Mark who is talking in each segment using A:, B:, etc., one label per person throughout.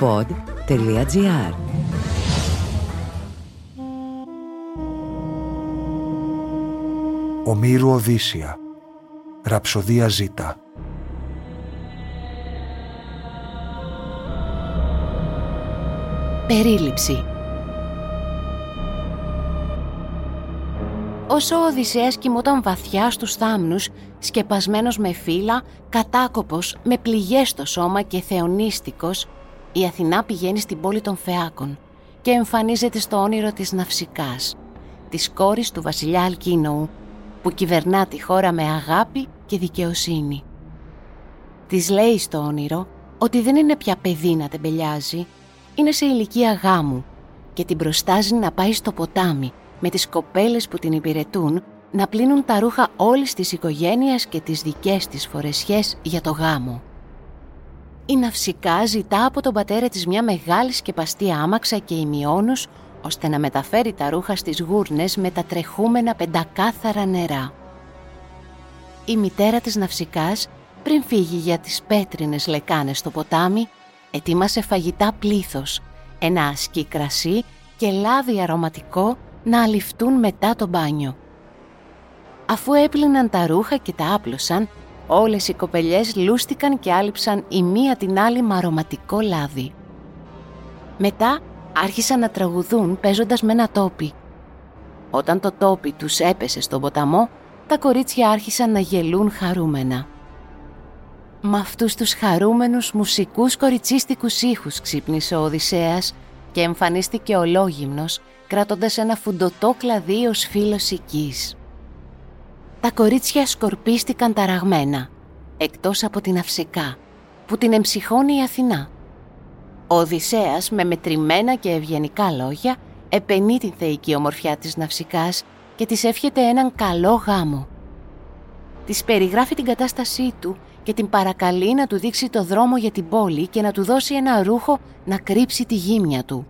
A: pod.gr
B: Ομήρου Οδύσσια. Ραψοδία Ζήτα
C: Περίληψη. Όσο ο Οδυσσέας κοιμόταν βαθιά στους θάμνους, σκεπασμένος με φύλλα, κατάκοπος, με πληγές στο σώμα και θεονίστικος, η Αθηνά πηγαίνει στην πόλη των Φεάκων και εμφανίζεται στο όνειρο της Ναυσικάς, της κόρης του βασιλιά Αλκίνοου, που κυβερνά τη χώρα με αγάπη και δικαιοσύνη. Της λέει στο όνειρο ότι δεν είναι πια παιδί να τεμπελιάζει, είναι σε ηλικία γάμου και την προστάζει να πάει στο ποτάμι με τις κοπέλες που την υπηρετούν να πλύνουν τα ρούχα όλης της οικογένειας και τις δικές της φορεσιές για το γάμο. Η Ναυσικά ζητά από τον πατέρα της μια μεγάλη σκεπαστή άμαξα και ημιόνους ώστε να μεταφέρει τα ρούχα στις γούρνες με τα τρεχούμενα πεντακάθαρα νερά. Η μητέρα της Ναυσικάς, πριν φύγει για τις πέτρινες λεκάνες στο ποτάμι, ετοίμασε φαγητά πλήθος, ένα ασκή κρασί και λάδι αρωματικό να αληφτούν μετά το μπάνιο. Αφού έπλυναν τα ρούχα και τα άπλωσαν, όλες οι κοπελιές λούστηκαν και άλυψαν η μία την άλλη με αρωματικό λάδι. Μετά άρχισαν να τραγουδούν παίζοντας με ένα τόπι. Όταν το τόπι τους έπεσε στον ποταμό, τα κορίτσια άρχισαν να γελούν χαρούμενα. Με αυτούς τους χαρούμενους μουσικούς κοριτσίστικους ήχους ξύπνησε ο Οδυσσέας και εμφανίστηκε ολόγυμνος κράτοντας ένα φουντοτό κλαδί ως φίλος οικής. Τα κορίτσια σκορπίστηκαν ταραγμένα, εκτός από την Αυσικά, που την εμψυχώνει η Αθηνά. Ο Οδυσσέας με μετρημένα και ευγενικά λόγια επενεί την θεϊκή ομορφιά της Ναυσικάς και της εύχεται έναν καλό γάμο. Της περιγράφει την κατάστασή του και την παρακαλεί να του δείξει το δρόμο για την πόλη και να του δώσει ένα ρούχο να κρύψει τη γύμνια του.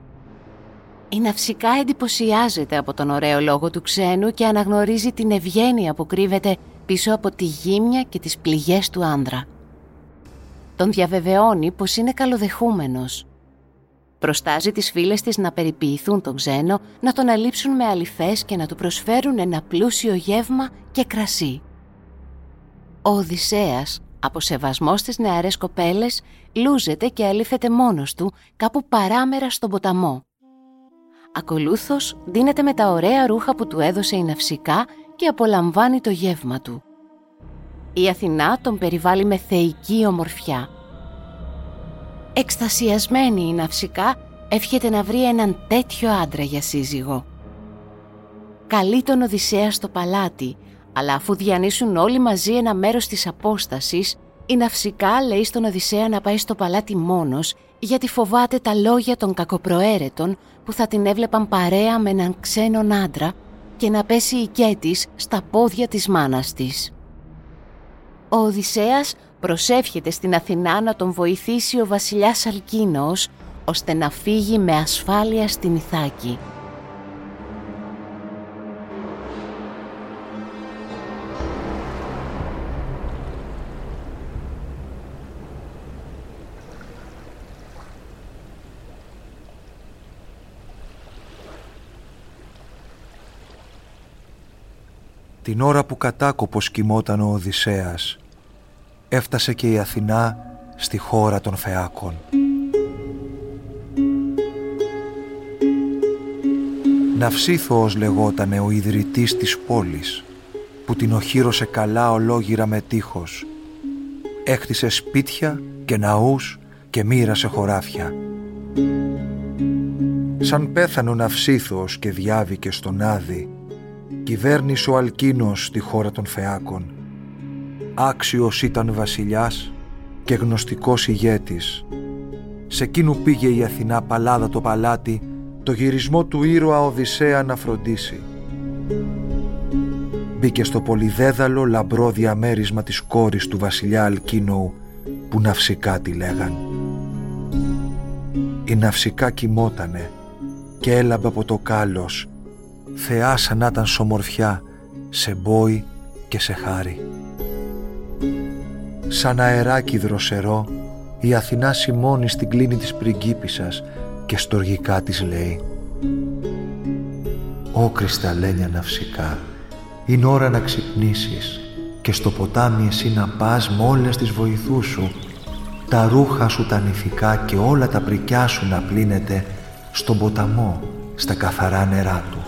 C: Η Ναυσικά εντυπωσιάζεται από τον ωραίο λόγο του ξένου και αναγνωρίζει την ευγένεια που κρύβεται πίσω από τη γύμνια και τις πληγές του άνδρα. Τον διαβεβαιώνει πως είναι καλοδεχούμενος. Προστάζει τις φίλες της να περιποιηθούν τον ξένο, να τον αλείψουν με αληθές και να του προσφέρουν ένα πλούσιο γεύμα και κρασί. Ο Οδυσσέας, από σεβασμός στις νεαρές κοπέλες, λούζεται και αλήφεται μόνος του κάπου παράμερα στον ποταμό. Ακολούθως δίνεται με τα ωραία ρούχα που του έδωσε η Ναυσικά και απολαμβάνει το γεύμα του. Η Αθηνά τον περιβάλλει με θεϊκή ομορφιά. Εκστασιασμένη η Ναυσικά εύχεται να βρει έναν τέτοιο άντρα για σύζυγο. Καλεί τον Οδυσσέα στο παλάτι, αλλά αφού διανύσουν όλοι μαζί ένα μέρος της απόστασης, η Ναυσικά λέει στον Οδυσσέα να πάει στο παλάτι μόνος γιατί φοβάται τα λόγια των κακοπροαίρετων που θα την έβλεπαν παρέα με έναν ξένον άντρα και να πέσει η κέτης στα πόδια της μάνας της. Ο Οδυσσέας προσεύχεται στην Αθηνά να τον βοηθήσει ο βασιλιάς Αλκίνος ώστε να φύγει με ασφάλεια στην Ιθάκη.
B: Την ώρα που κατάκοπος κοιμόταν ο Οδυσσέας, έφτασε και η Αθηνά στη χώρα των Φεάκων. Ναυσίθωος λεγότανε ο ιδρυτής της πόλης, που την οχύρωσε καλά ολόγυρα με τείχος. Έχτισε σπίτια και ναούς και μοίρασε χωράφια. Σαν πέθανε ο Ναυσίθωος και διάβηκε στον Άδη, κυβέρνησε ο Αλκίνος στη χώρα των Φεάκων. Άξιος ήταν βασιλιάς και γνωστικός ηγέτης. Σε εκείνου πήγε η Αθηνά παλάδα το παλάτι το γυρισμό του ήρωα Οδυσσέα να φροντίσει. Μπήκε στο πολυδέδαλο λαμπρό διαμέρισμα της κόρης του βασιλιά Αλκίνοου που ναυσικά τη λέγαν. Η ναυσικά κοιμότανε και έλαμπε από το κάλος θεάς σαν να ήταν σομορφιά σε μπόι και σε χάρη. Σαν αεράκι δροσερό η Αθηνά σημώνει στην κλίνη της πριγκίπισσας και στοργικά της λέει «Ω κρυσταλλένια ναυσικά, είναι ώρα να ξυπνήσεις και στο ποτάμι εσύ να πας με όλες τις βοηθούς σου, τα ρούχα σου τα νηφικά και όλα τα πρικιά σου να πλύνετε στον ποταμό, στα καθαρά νερά του.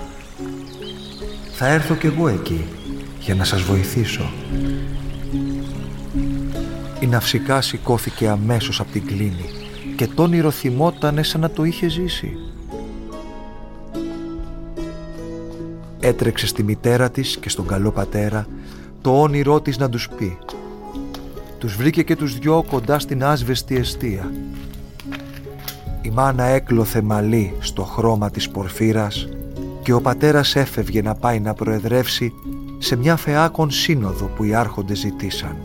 B: Θα έρθω κι εγώ εκεί για να σας βοηθήσω. Η ναυσικά σηκώθηκε αμέσως από την κλίνη και το όνειρο θυμότανε σαν να το είχε ζήσει. Έτρεξε στη μητέρα της και στον καλό πατέρα το όνειρό της να τους πει. Τους βρήκε και τους δυο κοντά στην άσβεστη αιστεία. Η μάνα έκλωθε μαλλί στο χρώμα της πορφύρας και ο πατέρας έφευγε να πάει να προεδρεύσει σε μια φεάκον σύνοδο που οι άρχοντες ζητήσαν.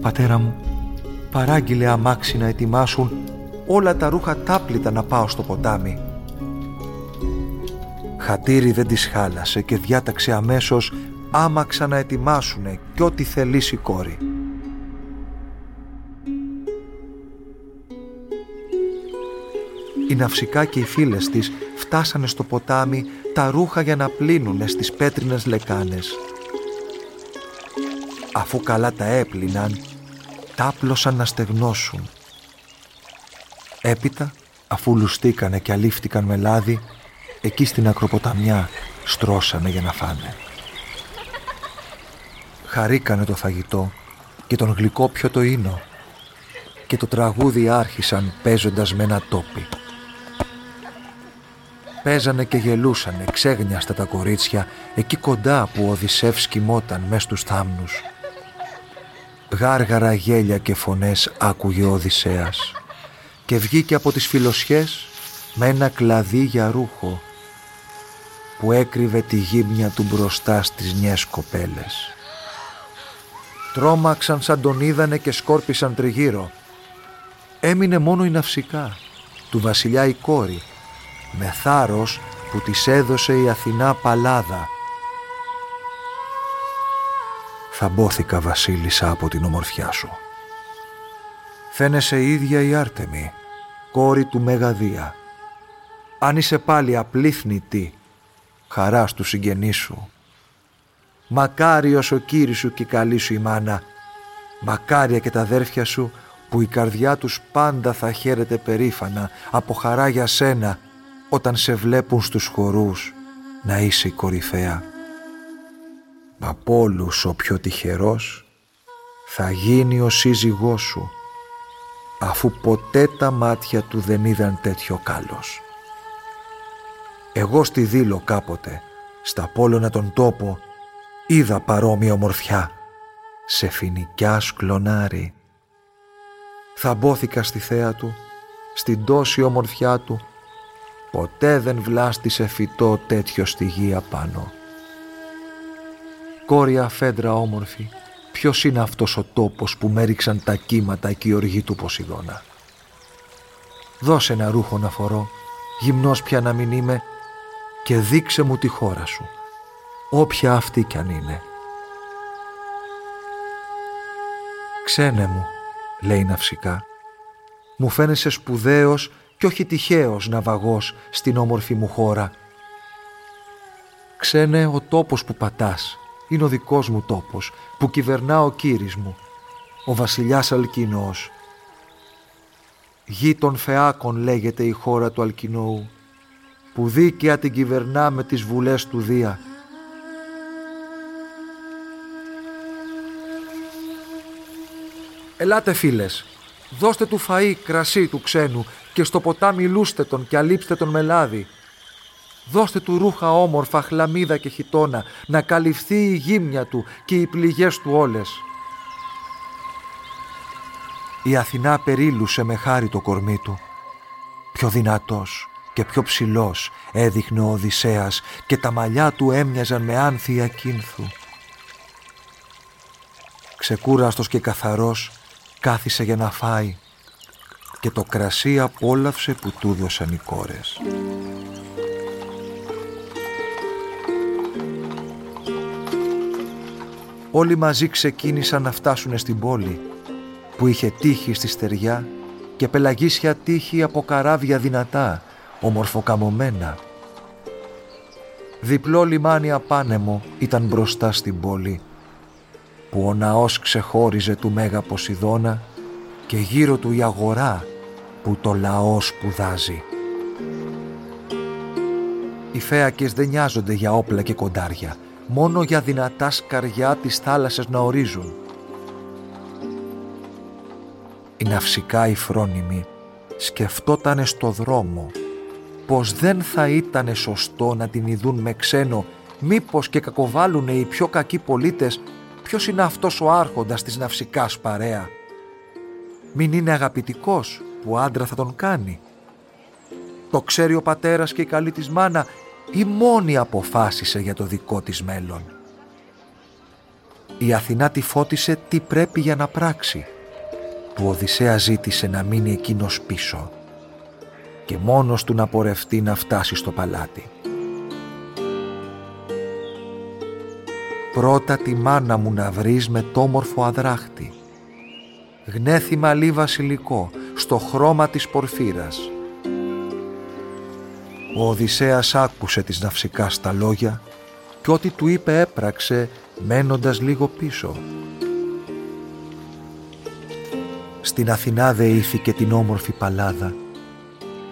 B: «Πατέρα μου, παράγγειλε αμάξι να ετοιμάσουν όλα τα ρούχα τάπλητα να πάω στο ποτάμι». Χατήρι δεν τις χάλασε και διάταξε αμέσως άμαξα να ετοιμάσουνε κι ό,τι θελήσει η κόρη. Οι ναυσικά και οι φίλες της φτάσανε στο ποτάμι τα ρούχα για να πλύνουνε στις πέτρινες λεκάνες. Αφού καλά τα έπλυναν, τάπλωσαν να στεγνώσουν. Έπειτα, αφού λουστήκανε και αλήφθηκαν με λάδι, εκεί στην ακροποταμιά στρώσανε για να φάνε. Χαρήκανε το φαγητό και τον γλυκό πιο το ίνο και το τραγούδι άρχισαν παίζοντας με ένα τόπι. Παίζανε και γελούσανε ξέγνιαστα τα κορίτσια εκεί κοντά που ο Οδυσσεύς κοιμόταν μες στους θάμνους. Γάργαρα γέλια και φωνές άκουγε ο Οδυσσέας και βγήκε από τις φιλοσιές με ένα κλαδί για ρούχο που έκρυβε τη γύμνια του μπροστά στις νιές κοπέλες. Τρόμαξαν σαν τον είδανε και σκόρπισαν τριγύρω. Έμεινε μόνο η ναυσικά, του βασιλιά η κόρη, με θάρρος που της έδωσε η Αθηνά παλάδα. Θα μπόθηκα βασίλισσα από την ομορφιά σου. Φαίνεσαι ίδια η Άρτεμη, κόρη του Μεγαδία. Αν είσαι πάλι απλήθνητη, χαρά του συγγενείς σου. Μακάριος ο κύρις σου και καλή σου η μάνα. Μακάρια και τα αδέρφια σου που η καρδιά τους πάντα θα χαίρεται περήφανα από χαρά για σένα όταν σε βλέπουν στους χορούς να είσαι η κορυφαία. Μα από όλους ο πιο τυχερός θα γίνει ο σύζυγός σου αφού ποτέ τα μάτια του δεν είδαν τέτοιο κάλος. Εγώ στη Δήλο κάποτε, στα πόλωνα τον τόπο, είδα παρόμοια ομορφιά, σε φοινικιά σκλονάρι. Θα μπόθηκα στη θέα του, στην τόση ομορφιά του, ποτέ δεν βλάστησε φυτό τέτοιο στη γη απάνω. Κόρια φέντρα όμορφη, ποιος είναι αυτός ο τόπος που μέριξαν τα κύματα και η οργή του Ποσειδώνα; Δώσε ένα ρούχο να φορώ, γυμνός πια να μην είμαι και δείξε μου τη χώρα σου, όποια αυτή κι αν είναι. «Ξένε μου», λέει ναυσικά, «μου φαίνεσαι σπουδαίος και όχι τυχαίος ναυαγός στην όμορφη μου χώρα. Ξένε ο τόπος που πατάς, είναι ο δικός μου τόπος, που κυβερνά ο κύρις μου, ο βασιλιάς Αλκίνος. Γη των Φεάκων λέγεται η χώρα του Αλκινόου που δίκαια την κυβερνά με τις βουλές του Δία. Ελάτε φίλες, δώστε του φαΐ κρασί του ξένου και στο ποτάμι λούστε τον και αλείψτε τον με λάδι. Δώστε του ρούχα όμορφα, χλαμίδα και χιτόνα, να καλυφθεί η γύμνια του και οι πληγές του όλες. Η Αθηνά περίλουσε με χάρη το κορμί του. Πιο δυνατός, και πιο ψηλός έδειχνε ο Οδυσσέας και τα μαλλιά του έμοιαζαν με άνθια κίνθου. Ξεκούραστος και καθαρός κάθισε για να φάει και το κρασί απόλαυσε που του δώσαν οι κόρες. Όλοι μαζί ξεκίνησαν να φτάσουν στην πόλη που είχε τύχη στη στεριά και πελαγίσια τύχη από καράβια δυνατά, ομορφοκαμωμένα. Διπλό λιμάνι απάνεμο ήταν μπροστά στην πόλη, που ο ναός ξεχώριζε του Μέγα Ποσειδώνα και γύρω του η αγορά που το λαός σπουδάζει. Οι φέακες δεν νοιάζονται για όπλα και κοντάρια, μόνο για δυνατά σκαριά της θάλασσας να ορίζουν. Η ναυσικά η φρόνιμη σκεφτότανε στο δρόμο πως δεν θα ήτανε σωστό να την ειδούν με ξένο μήπως και κακοβάλουνε οι πιο κακοί πολίτες ποιος είναι αυτός ο άρχοντας της ναυσικάς παρέα; Μην είναι αγαπητικός που άντρα θα τον κάνει. Το ξέρει ο πατέρας και η καλή της μάνα ή μόνη αποφάσισε για το δικό της μέλλον. Η Αθηνά τη φώτισε τι πρέπει για να πράξει, που ο Οδυσσέα ζήτησε να μείνει εκείνος πίσω και μόνος του να πορευτεί να φτάσει στο παλάτι. Πρώτα τη μάνα μου να βρεις με τόμορφο αδράχτη, γνέθι μαλλί βασιλικό, στο χρώμα της πορφύρας, ο Οδυσσέας άκουσε τις ναυσικά στα λόγια και ό,τι του είπε έπραξε μένοντας λίγο πίσω. Στην Αθηνά δεήθηκε την όμορφη παλάδα.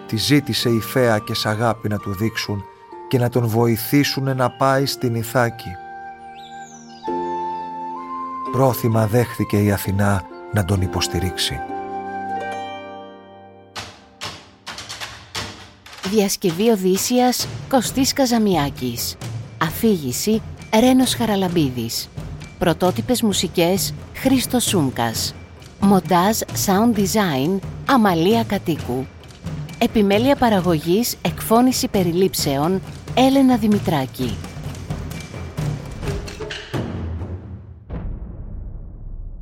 B: Τη ζήτησε η Φαία και σ' αγάπη να του δείξουν και να τον βοηθήσουν να πάει στην Ιθάκη. Πρόθυμα δέχθηκε η Αθηνά να τον υποστηρίξει.
C: Διασκευή Οδύσσιας Κωστής Καζαμιάκης. Αφήγηση Ρένος Χαραλαμπίδης. Πρωτότυπες μουσικές Χρήστος Σούμκας. Μοντάζ Sound Design Αμαλία Κατοίκου. Επιμέλεια παραγωγής Εκφώνηση περιλήψεων Έλενα Δημητράκη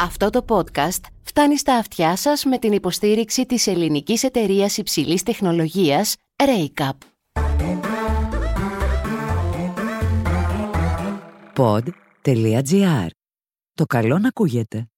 C: Αυτό το podcast φτάνει στα αυτιά σας με την υποστήριξη της ελληνικής εταιρείας υψηλής τεχνολογίας Raycap.
A: Pod.gr. Το καλό να ακούγεται.